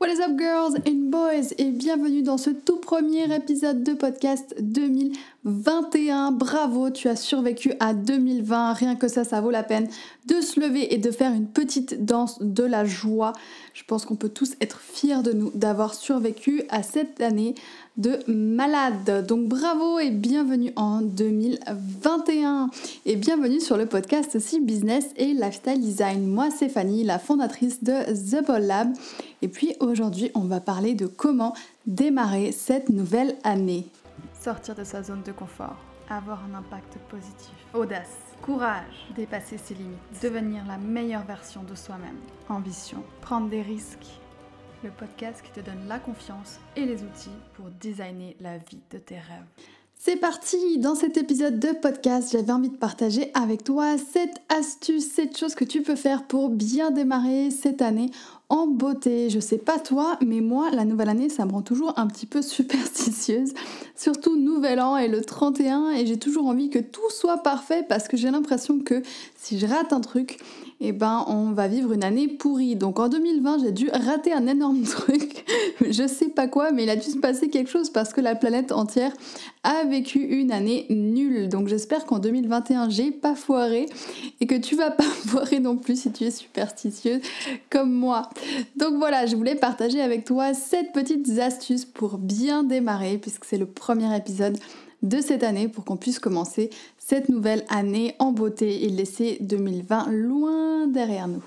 What is up girls and boys? Et bienvenue dans ce tout premier épisode de podcast 2021. Bravo, tu as survécu à 2020. Rien que ça, ça vaut la peine de se lever et de faire une petite danse de la joie. Je pense qu'on peut tous être fiers de nous d'avoir survécu à cette année de malade. Donc bravo et bienvenue en 2021 et bienvenue sur le podcast aussi Business et Lifestyle Design. Moi c'est Fanny, la fondatrice de The Ball Lab et puis aujourd'hui on va parler de comment démarrer cette nouvelle année. Sortir de sa zone de confort, avoir un impact positif, audace, courage, dépasser ses limites, devenir la meilleure version de soi-même, ambition, prendre des risques. Le podcast qui te donne la confiance et les outils pour designer la vie de tes rêves. C'est parti Dans cet épisode de podcast, j'avais envie de partager avec toi cette astuce, cette chose que tu peux faire pour bien démarrer cette année en beauté. Je sais pas toi, mais moi, la nouvelle année, ça me rend toujours un petit peu superstitieuse. Surtout Nouvel An et le 31, et j'ai toujours envie que tout soit parfait parce que j'ai l'impression que si je rate un truc, eh ben on va vivre une année pourrie. Donc en 2020, j'ai dû rater un énorme truc. je sais pas quoi, mais il a dû se passer quelque chose parce que la planète entière a vécu une année nulle. Donc j'espère qu'en 2021, j'ai pas foiré et que tu vas pas foirer non plus si tu es superstitieuse comme moi. Donc voilà, je voulais partager avec toi cette petites astuces pour bien démarrer puisque c'est le premier épisode de cette année pour qu'on puisse commencer cette nouvelle année en beauté et laisser 2020 loin derrière nous.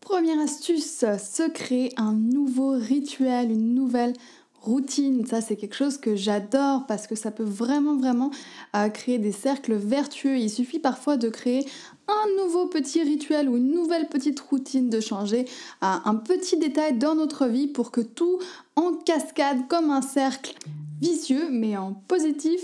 Première astuce, se créer un nouveau rituel, une nouvelle routine. Ça, c'est quelque chose que j'adore parce que ça peut vraiment, vraiment euh, créer des cercles vertueux. Il suffit parfois de créer un nouveau petit rituel ou une nouvelle petite routine, de changer euh, un petit détail dans notre vie pour que tout en cascade comme un cercle vicieux, mais en positif,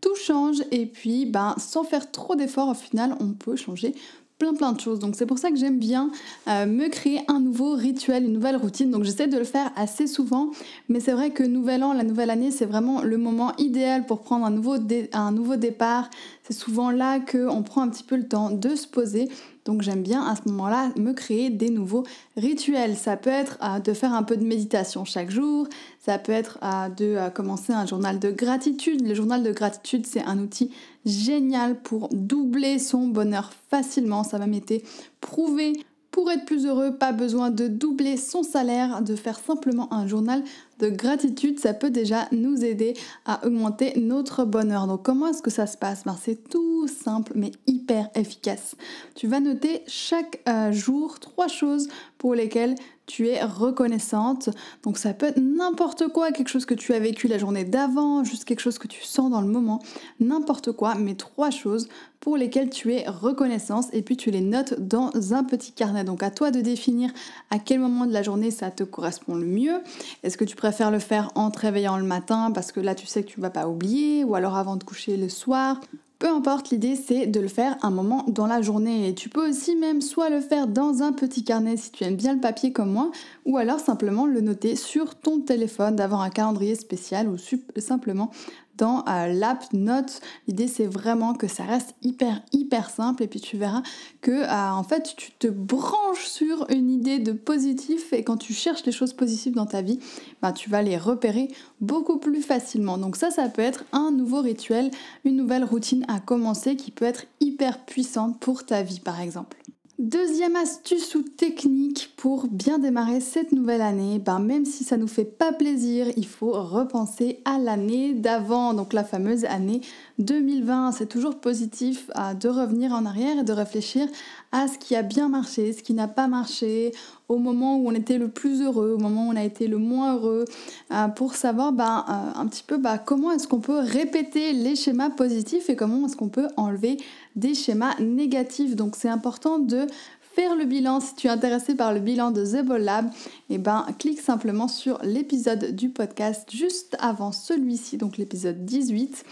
tout change et puis ben, sans faire trop d'efforts au final on peut changer plein plein de choses. Donc c'est pour ça que j'aime bien euh, me créer un nouveau rituel, une nouvelle routine. Donc j'essaie de le faire assez souvent, mais c'est vrai que Nouvel An, la nouvelle année, c'est vraiment le moment idéal pour prendre un nouveau, un nouveau départ. C'est souvent là qu'on prend un petit peu le temps de se poser. Donc j'aime bien à ce moment-là me créer des nouveaux rituels. Ça peut être euh, de faire un peu de méditation chaque jour, ça peut être euh, de commencer un journal de gratitude. Le journal de gratitude, c'est un outil génial pour doubler son bonheur facilement. Ça va m'être prouvé. Pour être plus heureux, pas besoin de doubler son salaire, de faire simplement un journal de gratitude, ça peut déjà nous aider à augmenter notre bonheur. Donc comment est-ce que ça se passe? Ben, C'est tout simple mais hyper efficace. Tu vas noter chaque euh, jour trois choses pour lesquelles tu es reconnaissante. Donc ça peut être n'importe quoi, quelque chose que tu as vécu la journée d'avant, juste quelque chose que tu sens dans le moment, n'importe quoi, mais trois choses pour lesquelles tu es reconnaissante et puis tu les notes dans un petit carnet. Donc à toi de définir à quel moment de la journée ça te correspond le mieux. Est-ce que tu préfères le faire en te réveillant le matin parce que là tu sais que tu vas pas oublier ou alors avant de coucher le soir? Peu importe, l'idée c'est de le faire un moment dans la journée. Tu peux aussi même soit le faire dans un petit carnet si tu aimes bien le papier comme moi ou alors simplement le noter sur ton téléphone, d'avoir un calendrier spécial ou simplement dans euh, l'app Notes. L'idée c'est vraiment que ça reste hyper hyper simple et puis tu verras que euh, en fait tu te branches sur une idée de positif et quand tu cherches les choses positives dans ta vie, bah, tu vas les repérer beaucoup plus facilement. Donc ça ça peut être un nouveau rituel, une nouvelle routine à commencer qui peut être hyper puissante pour ta vie par exemple. Deuxième astuce ou technique pour bien démarrer cette nouvelle année, ben même si ça nous fait pas plaisir, il faut repenser à l'année d'avant, donc la fameuse année 2020. C'est toujours positif de revenir en arrière et de réfléchir à ce qui a bien marché, ce qui n'a pas marché, au moment où on était le plus heureux, au moment où on a été le moins heureux, euh, pour savoir ben, euh, un petit peu ben, comment est-ce qu'on peut répéter les schémas positifs et comment est-ce qu'on peut enlever des schémas négatifs. Donc c'est important de faire le bilan. Si tu es intéressé par le bilan de The Ball Lab, eh ben, clique simplement sur l'épisode du podcast juste avant celui-ci, donc l'épisode 18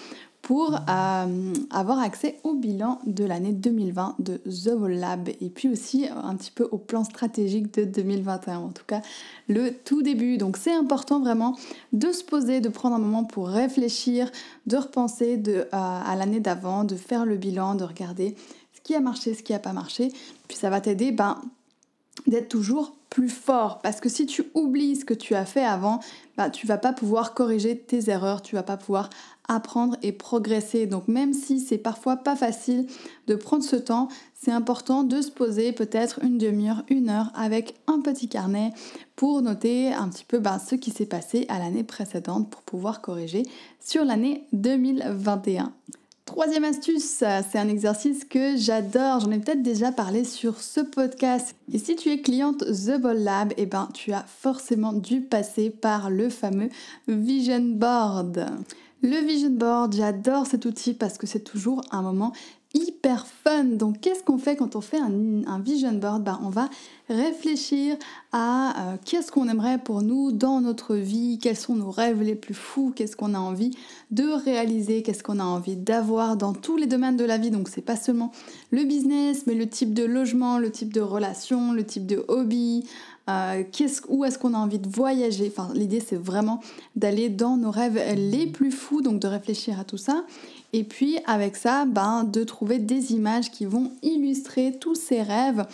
pour euh, avoir accès au bilan de l'année 2020 de The Lab et puis aussi un petit peu au plan stratégique de 2021, en tout cas le tout début. Donc c'est important vraiment de se poser, de prendre un moment pour réfléchir, de repenser euh, à l'année d'avant, de faire le bilan, de regarder ce qui a marché, ce qui n'a pas marché. Puis ça va t'aider ben, d'être toujours plus fort. Parce que si tu oublies ce que tu as fait avant, bah, tu vas pas pouvoir corriger tes erreurs, tu vas pas pouvoir apprendre et progresser. Donc même si c'est parfois pas facile de prendre ce temps, c'est important de se poser peut-être une demi-heure, une heure avec un petit carnet pour noter un petit peu bah, ce qui s'est passé à l'année précédente pour pouvoir corriger sur l'année 2021. Troisième astuce, c'est un exercice que j'adore, j'en ai peut-être déjà parlé sur ce podcast. Et si tu es cliente The Ball Lab, eh ben, tu as forcément dû passer par le fameux Vision Board. Le Vision Board, j'adore cet outil parce que c'est toujours un moment hyper fun. Donc qu'est-ce qu'on fait quand on fait un, vision board? Ben, On va réfléchir à euh, qu'est-ce qu'on aimerait pour nous dans notre vie, quels sont nos rêves les plus fous, qu'est-ce qu'on a envie de réaliser, qu'est-ce qu'on a envie d'avoir dans tous les domaines de la vie? Donc c'est pas seulement le business, mais le type de logement, le type de relation, le type de hobby, euh, où est-ce qu'on a envie de voyager? L'idée c'est vraiment d'aller dans nos rêves les plus fous, donc de réfléchir à tout ça. Et puis avec ça, ben, de trouver des images qui vont illustrer tous ces rêves,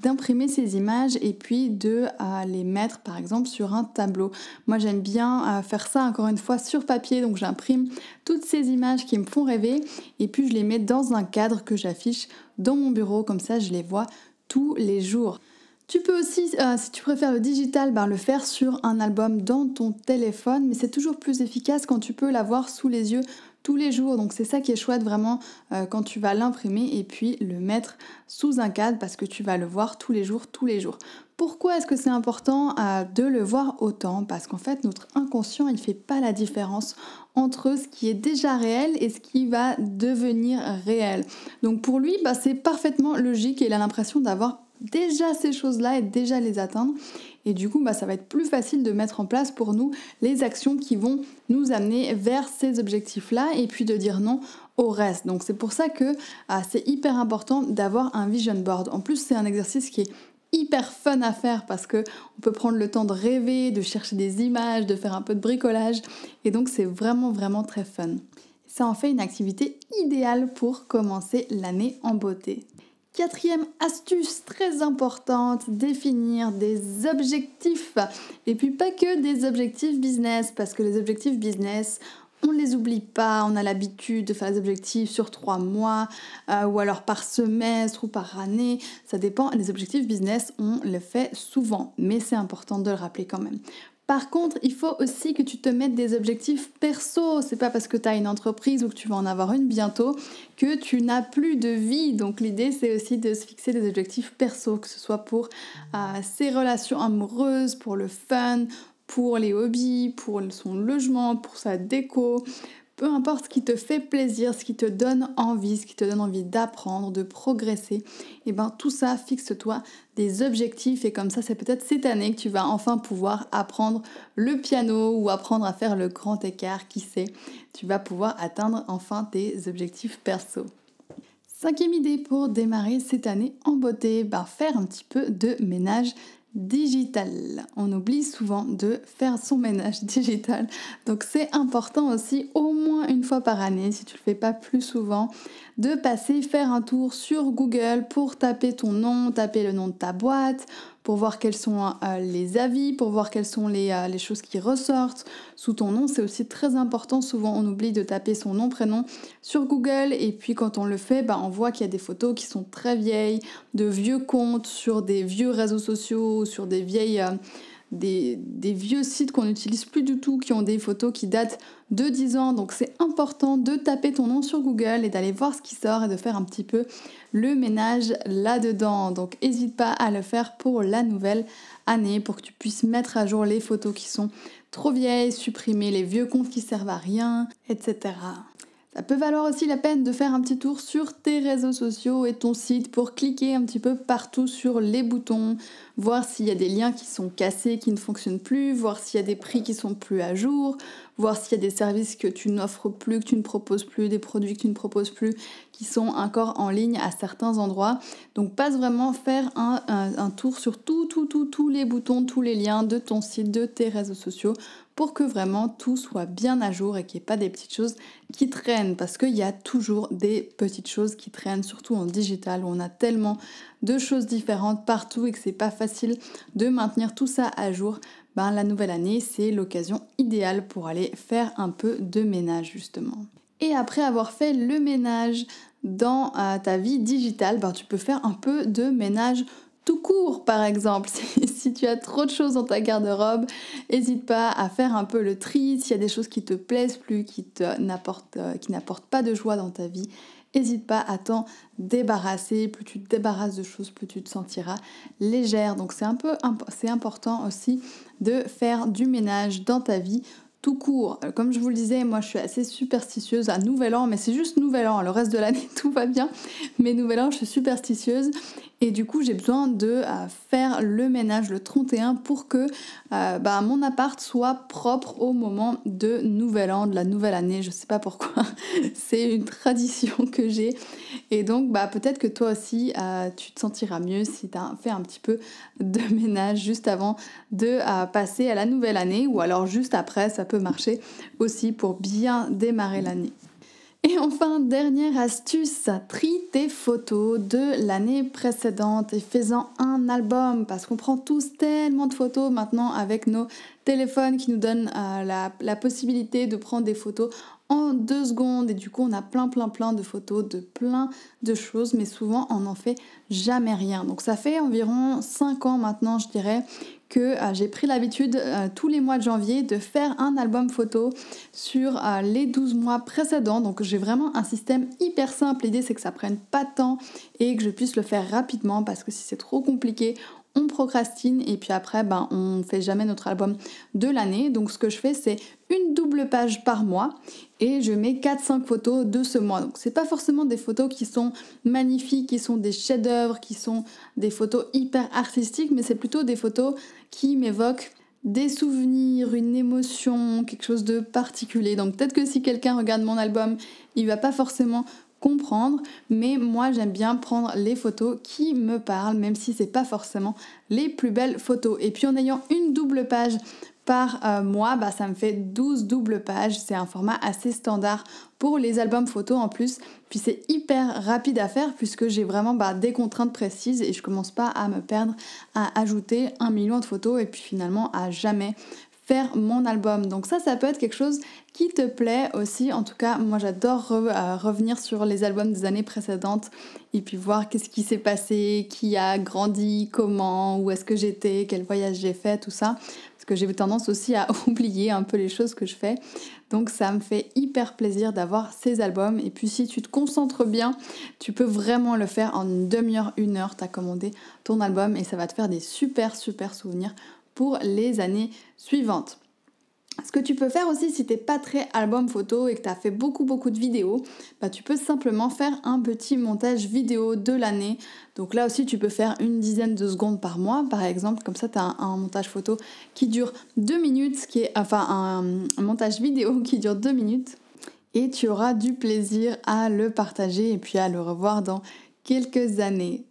d'imprimer ces images et puis de euh, les mettre par exemple sur un tableau. Moi j'aime bien euh, faire ça encore une fois sur papier, donc j'imprime toutes ces images qui me font rêver et puis je les mets dans un cadre que j'affiche dans mon bureau, comme ça je les vois tous les jours. Tu peux aussi, euh, si tu préfères le digital, ben, le faire sur un album dans ton téléphone, mais c'est toujours plus efficace quand tu peux l'avoir sous les yeux les jours. Donc c'est ça qui est chouette vraiment euh, quand tu vas l'imprimer et puis le mettre sous un cadre parce que tu vas le voir tous les jours, tous les jours. Pourquoi est-ce que c'est important euh, de le voir autant? Parce qu'en fait notre inconscient il fait pas la différence entre ce qui est déjà réel et ce qui va devenir réel. Donc pour lui bah, c'est parfaitement logique et il a l'impression d'avoir déjà ces choses-là et déjà les atteindre. Et du coup, bah, ça va être plus facile de mettre en place pour nous les actions qui vont nous amener vers ces objectifs-là et puis de dire non au reste. Donc c'est pour ça que ah, c'est hyper important d'avoir un vision board. En plus, c'est un exercice qui est hyper fun à faire parce que on peut prendre le temps de rêver, de chercher des images, de faire un peu de bricolage et donc c'est vraiment vraiment très fun. Ça en fait une activité idéale pour commencer l'année en beauté. Quatrième astuce très importante, définir des objectifs. Et puis pas que des objectifs business, parce que les objectifs business, on ne les oublie pas, on a l'habitude de faire des objectifs sur trois mois, euh, ou alors par semestre ou par année, ça dépend. Les objectifs business, on les fait souvent, mais c'est important de le rappeler quand même. Par contre, il faut aussi que tu te mettes des objectifs perso. C'est pas parce que tu as une entreprise ou que tu vas en avoir une bientôt que tu n'as plus de vie. Donc l'idée, c'est aussi de se fixer des objectifs perso, que ce soit pour euh, ses relations amoureuses, pour le fun, pour les hobbies, pour son logement, pour sa déco, peu importe ce qui te fait plaisir, ce qui te donne envie, ce qui te donne envie d'apprendre, de progresser, et eh ben tout ça, fixe-toi des objectifs et comme ça, c'est peut-être cette année que tu vas enfin pouvoir apprendre le piano ou apprendre à faire le grand écart, qui sait, tu vas pouvoir atteindre enfin tes objectifs perso. Cinquième idée pour démarrer cette année en beauté, ben faire un petit peu de ménage digital. On oublie souvent de faire son ménage digital. Donc c'est important aussi au moins une fois par année, si tu le fais pas plus souvent, de passer faire un tour sur Google pour taper ton nom, taper le nom de ta boîte, pour voir quels sont euh, les avis, pour voir quelles sont les, euh, les, choses qui ressortent sous ton nom. C'est aussi très important. Souvent, on oublie de taper son nom, prénom sur Google. Et puis, quand on le fait, bah, on voit qu'il y a des photos qui sont très vieilles, de vieux comptes sur des vieux réseaux sociaux, sur des vieilles... Euh, des, vieux sites qu'on n'utilise plus du tout, qui ont des photos qui datent de 10 ans. Donc c'est important de taper ton nom sur Google et d'aller voir ce qui sort et de faire un petit peu le ménage là-dedans. Donc n'hésite pas à le faire pour la nouvelle année, pour que tu puisses mettre à jour les photos qui sont trop vieilles, supprimer les vieux comptes qui servent à rien, etc. Ça peut valoir aussi la peine de faire un petit tour sur tes réseaux sociaux et ton site pour cliquer un petit peu partout sur les boutons, voir s'il y a des liens qui sont cassés, qui ne fonctionnent plus, voir s'il y a des prix qui sont plus à jour, voir s'il y a des services que tu n'offres plus, que tu ne proposes plus, des produits que tu ne proposes plus, qui sont encore en ligne à certains endroits. Donc passe vraiment faire un, tour sur tout, tout, tout, tous les boutons, tous les liens de ton site, de tes réseaux sociaux pour que vraiment tout soit bien à jour et qu'il n'y ait pas des petites choses qui traînent parce qu'il y a toujours des petites choses qui traînent, surtout en digital où on a tellement de choses différentes partout et que c'est pas facile de maintenir tout ça à jour, ben, la nouvelle année, c'est l'occasion idéale pour aller faire un peu de ménage justement. Et après avoir fait le ménage dans euh, ta vie digitale, ben, tu peux faire un peu de ménage tout court par exemple. si tu as trop de choses dans ta garde-robe, n'hésite pas à faire un peu le tri. S'il y a des choses qui te plaisent plus, qui n'apportent euh, pas de joie dans ta vie, n'hésite pas à t'en débarrasser. Plus tu te débarrasses de choses, plus tu te sentiras légère. Donc c'est un peu important aussi de faire du ménage dans ta vie tout court. Euh, comme je vous le disais, moi je suis assez superstitieuse à Nouvel An, mais c'est juste Nouvel An. Le reste de l'année, tout va bien. Mais Nouvel An, je suis superstitieuse. Et du coup, j'ai besoin de euh, faire le ménage le 31 pour que euh, bah, mon appart soit propre au moment de Nouvel An, de la nouvelle année. Je sais pas pourquoi. c'est une tradition que j'ai. Et donc, bah, peut-être que toi aussi, tu te sentiras mieux si tu as fait un petit peu de ménage juste avant de passer à la nouvelle année ou alors juste après. Ça peut marcher aussi pour bien démarrer l'année. Et enfin, dernière astuce, trie tes photos de l'année précédente et fais-en un album parce qu'on prend tous tellement de photos maintenant avec nos téléphones qui nous donnent euh, la, la possibilité de prendre des photos en deux secondes et du coup on a plein plein plein de photos de plein de choses mais souvent on n'en fait jamais rien. Donc ça fait environ 5 ans maintenant je dirais que euh, j'ai pris l'habitude euh, tous les mois de janvier de faire un album photo sur euh, les 12 mois précédents. Donc j'ai vraiment un système hyper simple. L'idée c'est que ça prenne pas de temps et que je puisse le faire rapidement parce que si c'est trop compliqué, on procrastine et puis après ben on fait jamais notre album de l'année. Donc ce que je fais c'est une double page par mois et je mets 4-5 photos de ce mois. Donc c'est pas forcément des photos qui sont magnifiques, qui sont des chefs-d'œuvre, qui sont des photos hyper artistiques, mais c'est plutôt des photos qui m'évoquent des souvenirs, une émotion, quelque chose de particulier. Donc peut-être que si quelqu'un regarde mon album, il va pas forcément comprendre, mais moi j'aime bien prendre les photos qui me parlent, même si c'est pas forcément les plus belles photos. Et puis en ayant une double page par euh, mois, bah, ça me fait 12 doubles pages. C'est un format assez standard pour les albums photos en plus. Puis c'est hyper rapide à faire puisque j'ai vraiment bah, des contraintes précises et je commence pas à me perdre à ajouter un million de photos et puis finalement à jamais faire mon album. Donc ça, ça peut être quelque chose qui te plaît aussi. En tout cas, moi j'adore euh, revenir sur les albums des années précédentes et puis voir qu'est-ce qui s'est passé, qui a grandi, comment, où est-ce que j'étais, quel voyage j'ai fait, tout ça. Parce que j'ai tendance aussi à oublier un peu les choses que je fais. Donc ça me fait hyper plaisir d'avoir ces albums. Et puis si tu te concentres bien, tu peux vraiment le faire en une demi-heure, une heure. Tu as commandé ton album et ça va te faire des super, super souvenirs pour les années suivantes. Ce que tu peux faire aussi si t'es pas très album photo et que tu as fait beaucoup beaucoup de vidéos, bah tu peux simplement faire un petit montage vidéo de l'année. Donc là aussi tu peux faire une dizaine de secondes par mois par exemple, comme ça tu as un, montage photo qui dure deux minutes, qui est enfin un montage vidéo qui dure deux minutes et tu auras du plaisir à le partager et puis à le revoir dans quelques années.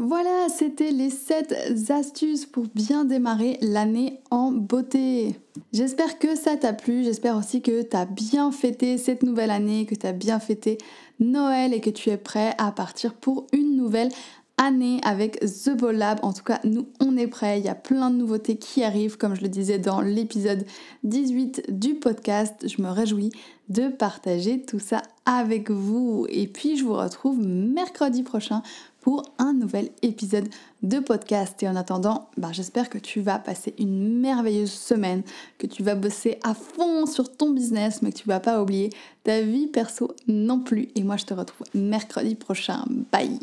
Voilà, c'était les 7 astuces pour bien démarrer l'année en beauté. J'espère que ça t'a plu, j'espère aussi que tu as bien fêté cette nouvelle année, que tu as bien fêté Noël et que tu es prêt à partir pour une nouvelle année avec The Ball Lab. En tout cas, nous, on est prêts. Il y a plein de nouveautés qui arrivent, comme je le disais dans l'épisode 18 du podcast. Je me réjouis de partager tout ça avec vous. Et puis, je vous retrouve mercredi prochain pour un nouvel épisode de podcast. Et en attendant, bah, j'espère que tu vas passer une merveilleuse semaine, que tu vas bosser à fond sur ton business, mais que tu vas pas oublier ta vie perso non plus. Et moi, je te retrouve mercredi prochain. Bye